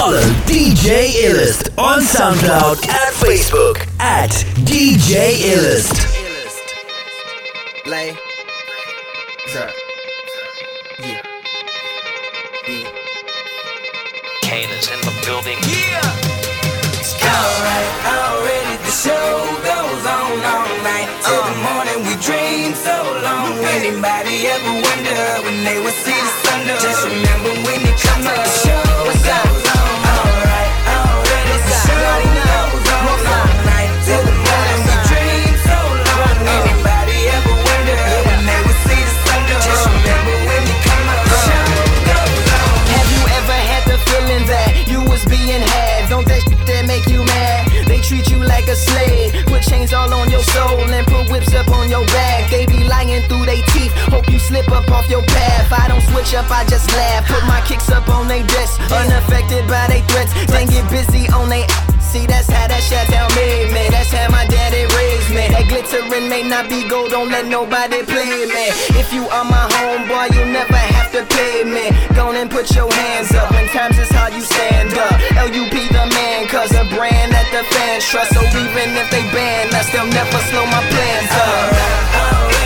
Follow DJ Illust on SoundCloud and Facebook at DJ Illust. Lay. Sir. Yeah. Yeah. Kane is in the building. Yeah. Alright, already the show goes on all night till the uh. morning. We dream so long. Anybody ever wonder when they would see the sun? Just remember when you come up. All on your soul and put whips up on your back. They be lying through they teeth, hope you slip up off your path. I don't switch up, I just laugh. Put my kicks up on they desk, unaffected by they threats. Then get busy on they. See, that's how that shit down me, me. That's how my daddy raised me. That glittering may not be gold, don't let nobody play me. If you are my homeboy, you'll never have to pay me. Go and put your hands up. When times is hard, you stand up. Lupe the man, cause a brand that the fans trust. So even if they ban us, they'll never slow my plans up.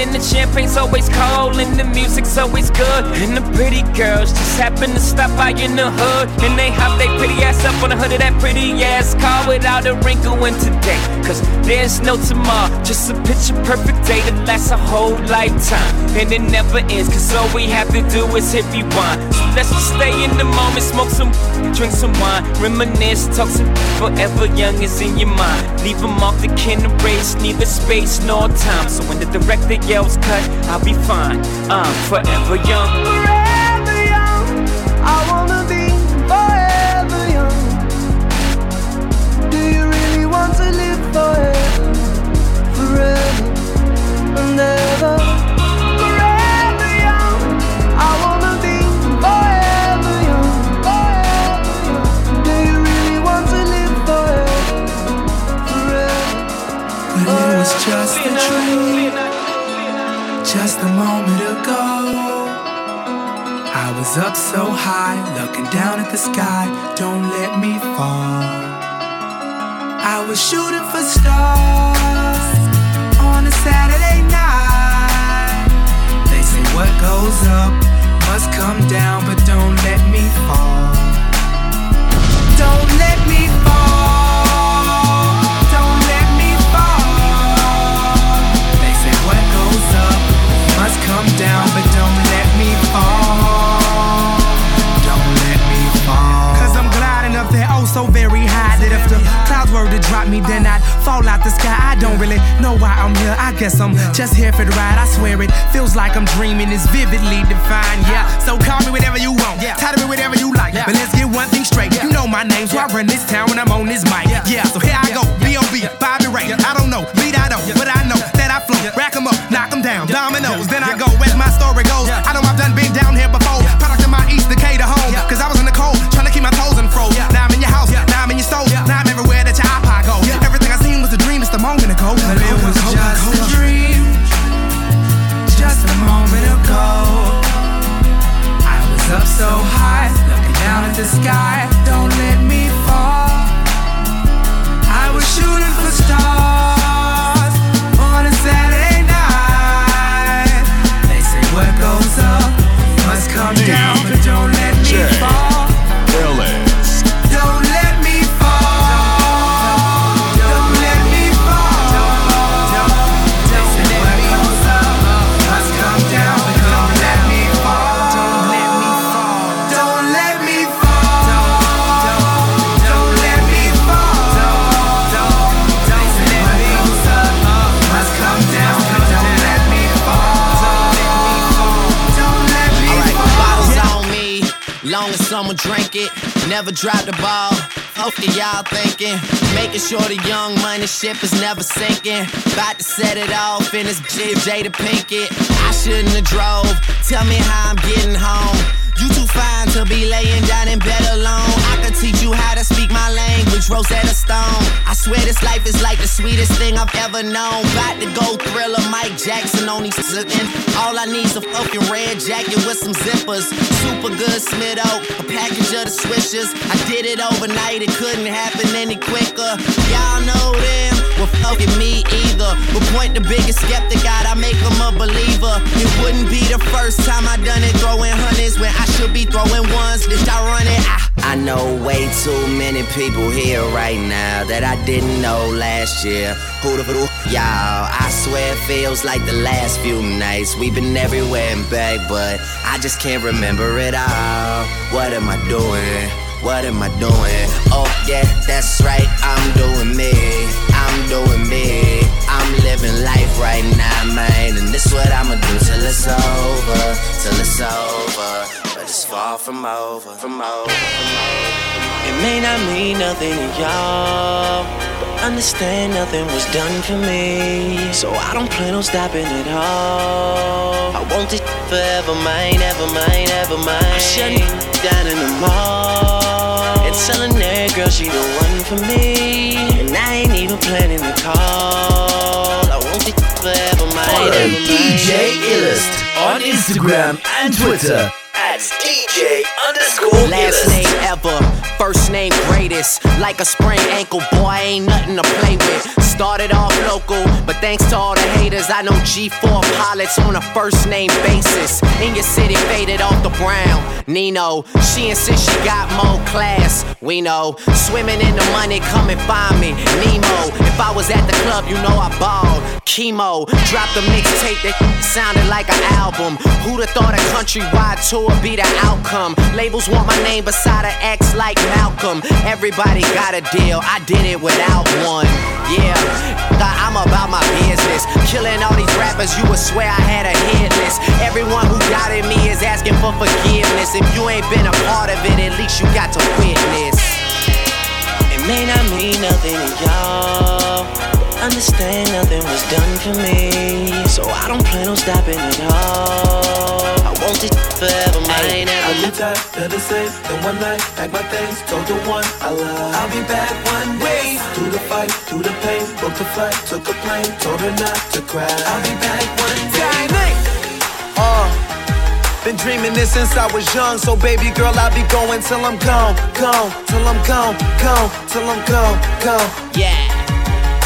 And the champagne's always cold and the music's always good. And the pretty girls just happen to stop by in the hood And they hop their pretty ass up on the hood of that pretty ass car Without a wrinkle in today. Cause there's no tomorrow Just a picture perfect day that lasts a whole lifetime. And it never ends cause all we have to do is hit rewind let's just stay in the moment, smoke some, drink some wine Reminisce, talk some forever young is in your mind. Leave them off the can erase neither space nor time. So when the director yells cut, I'll be fine. I'm forever young. Forever young, I wanna be forever young. Do you really want to live forever, forever? It was just a dream, just a moment ago. I was up so high, looking down at the sky. Don't let me fall. I was shooting for stars on a Saturday night. They say what goes up must come down, but don't let me fall. Don't let me me, then I'd fall out the sky. I don't really know why I'm here. I guess I'm just here for the ride. I swear it feels like I'm dreaming. It's vividly defined. Yeah, so call me whatever you want. Yeah. Title me whatever you like. Yeah. But let's get one thing straight. You know my name, so I run this town when I'm on this mic. Yeah, so here I go. B.O.B. Bobby Ray. I don't know, beat I don't, but I know that I flow. Rack 'em up, knock 'em down, dominoes. Someone drink it. Never drop the ball. Okay, y'all thinking. Making sure the young money ship is never sinking. About to set it off in this Jada Pinkett. I shouldn't have drove. Tell me how I'm getting home. You too fine to be laying down in bed alone. I can teach you how to speak my language, Rosetta Stone. I swear this life is like the sweetest thing I've ever known. About to go thriller, Mike Jackson on these sitting. All I need's a fucking red jacket with some zippers. Super good Smitto, a package of the swishers. I did it overnight, it couldn't happen any quicker. Y'all know them, well fucking me either. But point the biggest skeptic out, I make them a believer. It wouldn't be the first time I done it, throwing hundreds when I should be throwing ones. Bitch, I run it. I, I know way too many people here right now that I didn't know last year. Who the fuck, y'all? I swear it feels like the last few nights. We've been everywhere and back, but I just can't remember it all. What am I doing? What am I doing? Oh, yeah, that's right, I'm doing me. I'm doing me. I'm living life right now, man. And this what I'ma do till it's over. Till it's over But it's far from over, from over, from over. It may not mean nothing to y'all, but understand nothing was done for me. So I don't plan on stopping at all. I want it forever mine, ever mine, ever mine. I'm shutting down in the mall and telling that girl she the one for me, and I ain't even planning to call. I want this forever mine, Follow. DJ Illest on Instagram and Twitter that's DJ underscore Last name ever, first name greatest. Like a sprained ankle, boy, ain't nothing to play with. Started off local, but thanks to all the haters, I know G4 pilots on a first name basis. In your city, faded off the brown. Nino, she insists she got more class. We know, swimming in the money, come and find me. Nemo, if I was at the club, you know I balled. Chemo, dropped a mixtape that sounded like an album. Who'da thought a countrywide tour be the outcome? Labels want my name beside an X like Malcolm. Everybody got a deal, I did it without one. Yeah, I'm about my business. Killing all these rappers, you would swear I had a hit list. Everyone who doubted me is asking for forgiveness. If you ain't been a part of it, at least you got to witness. It may not mean nothing to y'all. Understand nothing was done for me. So I don't plan on stopping at all. I want this forever, mine. I get tired of the same. Then one night, pack my things, told the one I love. I'll be back one way. Through the fight, through the pain, booked the flight, took a plane, told her not to cry. I'll be back one day. Uh, been dreaming this since I was young, so baby girl, I'll be going till I'm gone, gone, till I'm gone, gone, till I'm gone, gone. Yeah.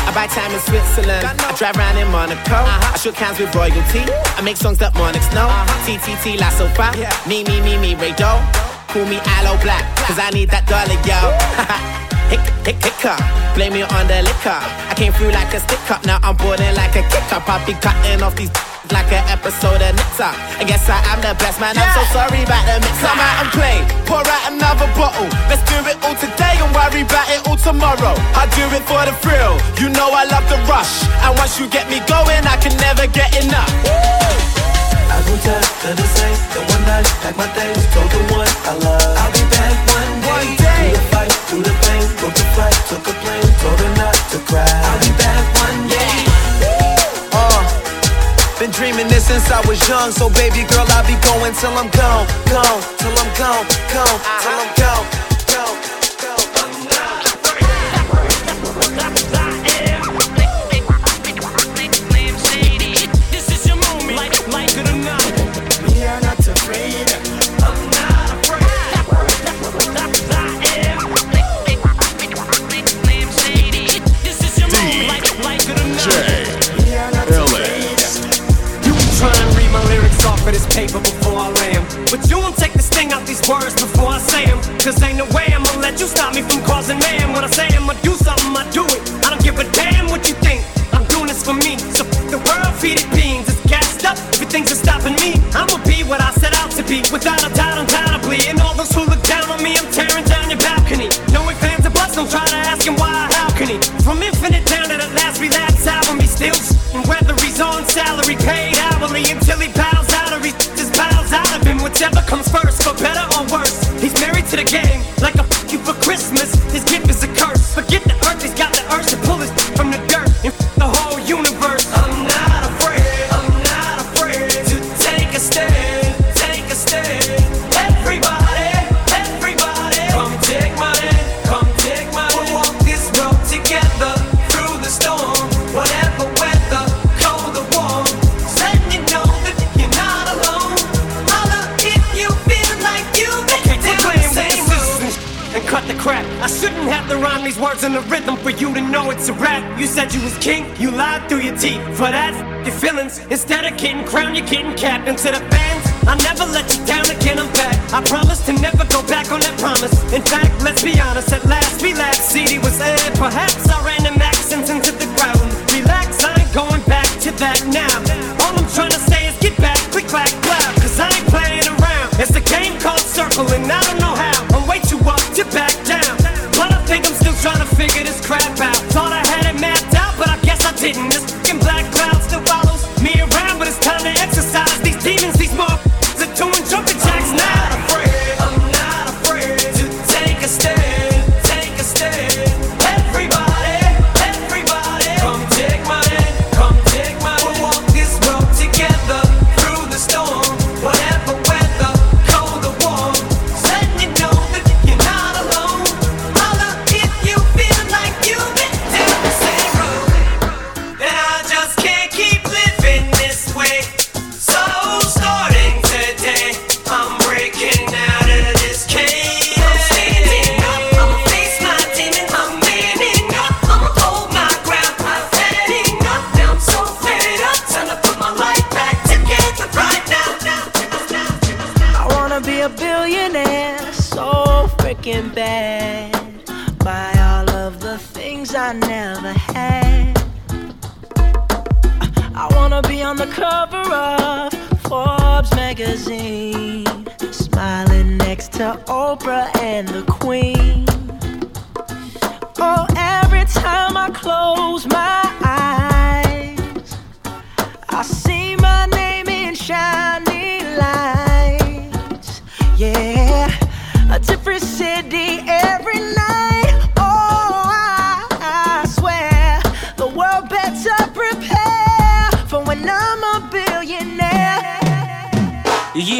I buy time in Switzerland. I drive around in Monaco. Uh-huh. I shook hands with royalty. I make songs that monarchs know. Uh-huh. TTT La Sofa. Yeah. Me, me, me, me, Ray Doe. Call me Aloe Blacc, cause I need that dollar, yo. hick, hick, hicker. Blame me on the liquor. I came through like a stick up, now I'm boarding like a kick up. I be cutting off these like an episode of Nixon. I guess I am the best man. I'm so sorry about the mix. I'm out and play. Pour out another bottle. Let's do it all today and worry about it all tomorrow. I do it for the thrill. You know I love the rush. And once you get me going, I can never get enough. I go tell to the same. the one night, pack my things, told the one I love. I'll be back one day. One day. Through the fight, through the pain, booked a flight, took a plane, told her not to cry. I'll be back one day. Dreaming this since I was young, so baby girl, I'll be going till I'm gone, gone, till I'm gone, gone, till I'm gone, in the rhythm for you to know it's a rap. You said you was king, you lied through your teeth. For that, your feelings. Instead of getting crowned, you're getting capped. And to the fans, I'll never let you down again, I'm back. I promise to never go back on that promise. In fact, let's be honest, at last we laughed. CD was aired, perhaps I ran them accents into the ground. Relax, I ain't going back to that now. All I'm trying to say is get back, click, clack, clap. Cause I ain't playing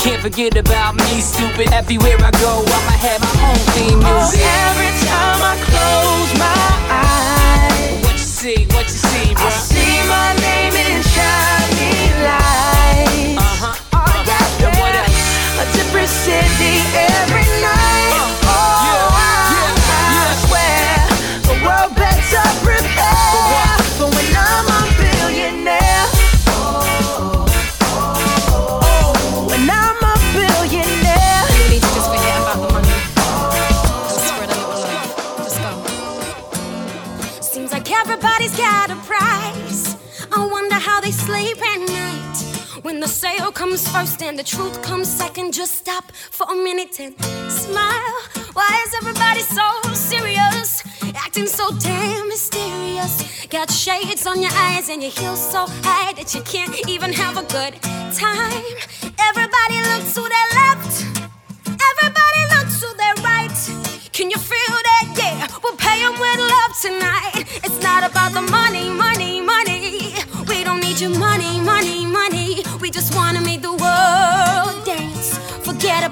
can't forget about me, stupid. Everywhere I go, I'ma have my own theme Oh, music. every time I close my eyes, truth comes second, just stop for a minute and smile. Why is everybody so serious? Acting so damn mysterious. Got shades on your eyes and your heels so high that you can't even have a good time. Everybody looks to their left. Everybody looks to their right. Can you feel that? Yeah, we'll pay 'em with love tonight. It's not about the money, money, money.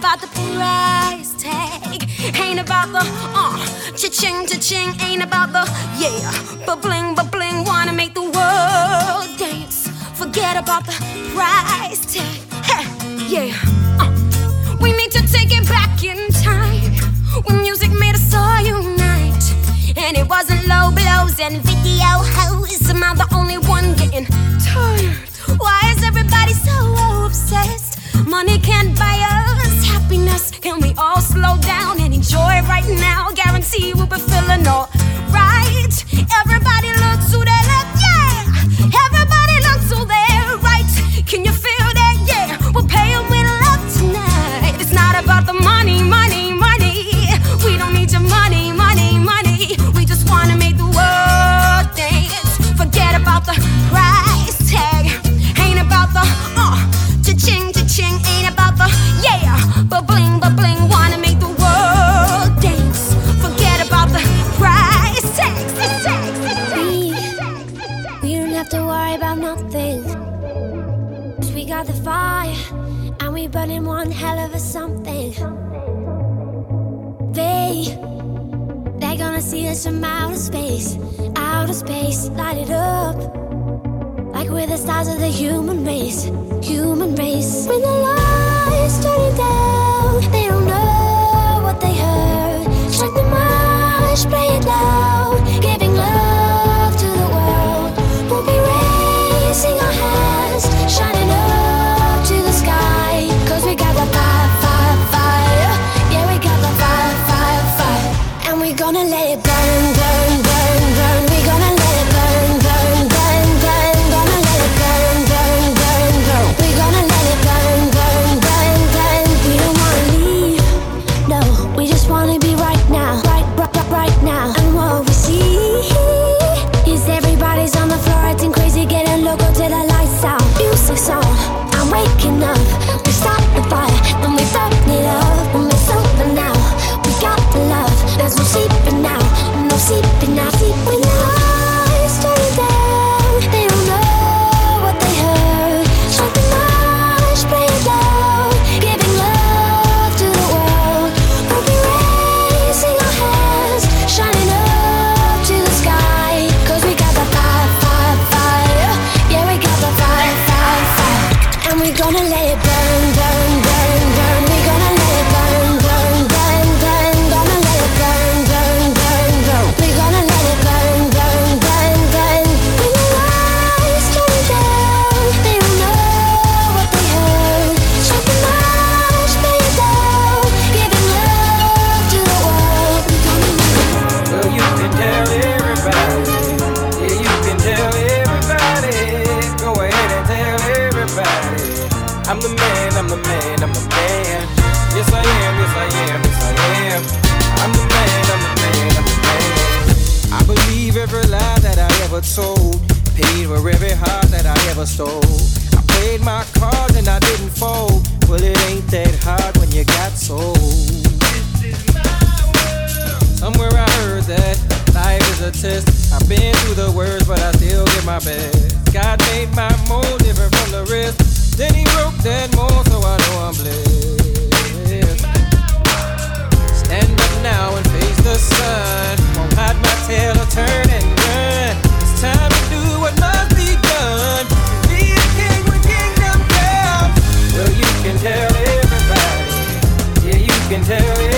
About the price tag. Ain't about the uh, cha-ching, cha-ching. Ain't about the yeah, but bling, but bling. Wanna make the world dance. Forget about the price tag. Hey, yeah. Uh. We need to take it back in time when music made us all unite. And it wasn't low blows and video hoes. Am I the only one getting tired? Why is everybody so all slow down and enjoy right now? Guarantee we'll be feeling all one hell of a something. They, they're gonna see us from outer space, outer space, light it up. Like we're the stars of the human race, human race. When the lights turning down, they don't test. I've been through the worst, but I still get my best. God made my mold different from the rest. Then he broke that mold, so I know I'm blessed. Stand up now and face the sun. Won't hide my tail or turn and run. It's time to do what must be done. Be a king when kingdom comes. Well, you can tell everybody. Yeah, you can tell everybody.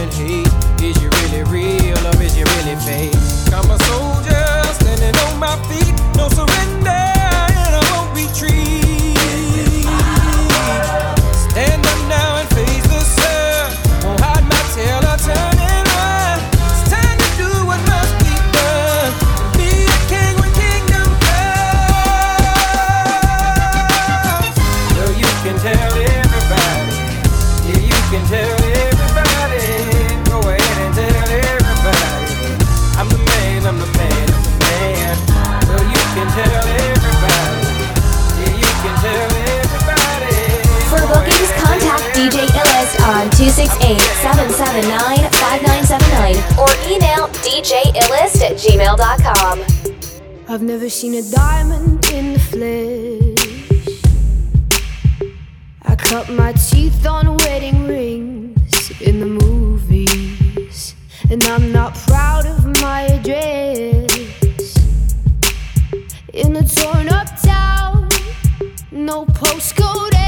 and hate? Is you really real or is you really fake? I'm a soldier standing on my feet, no surrender, and I won't retreat. I've never seen a diamond in the flesh. I cut my teeth on wedding rings in the movies, and I'm not proud of my address. In a torn up town, no postcode.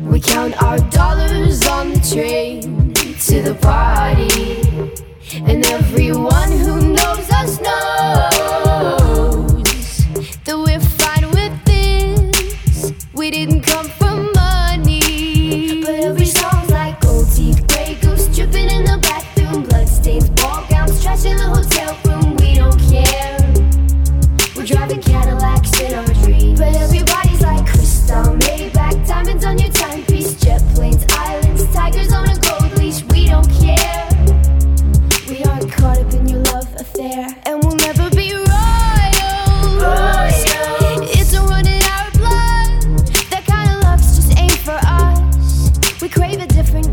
We count our dollars on the train to the party, and everyone who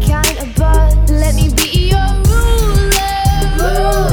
kind of. Let me be your ruler. ruler.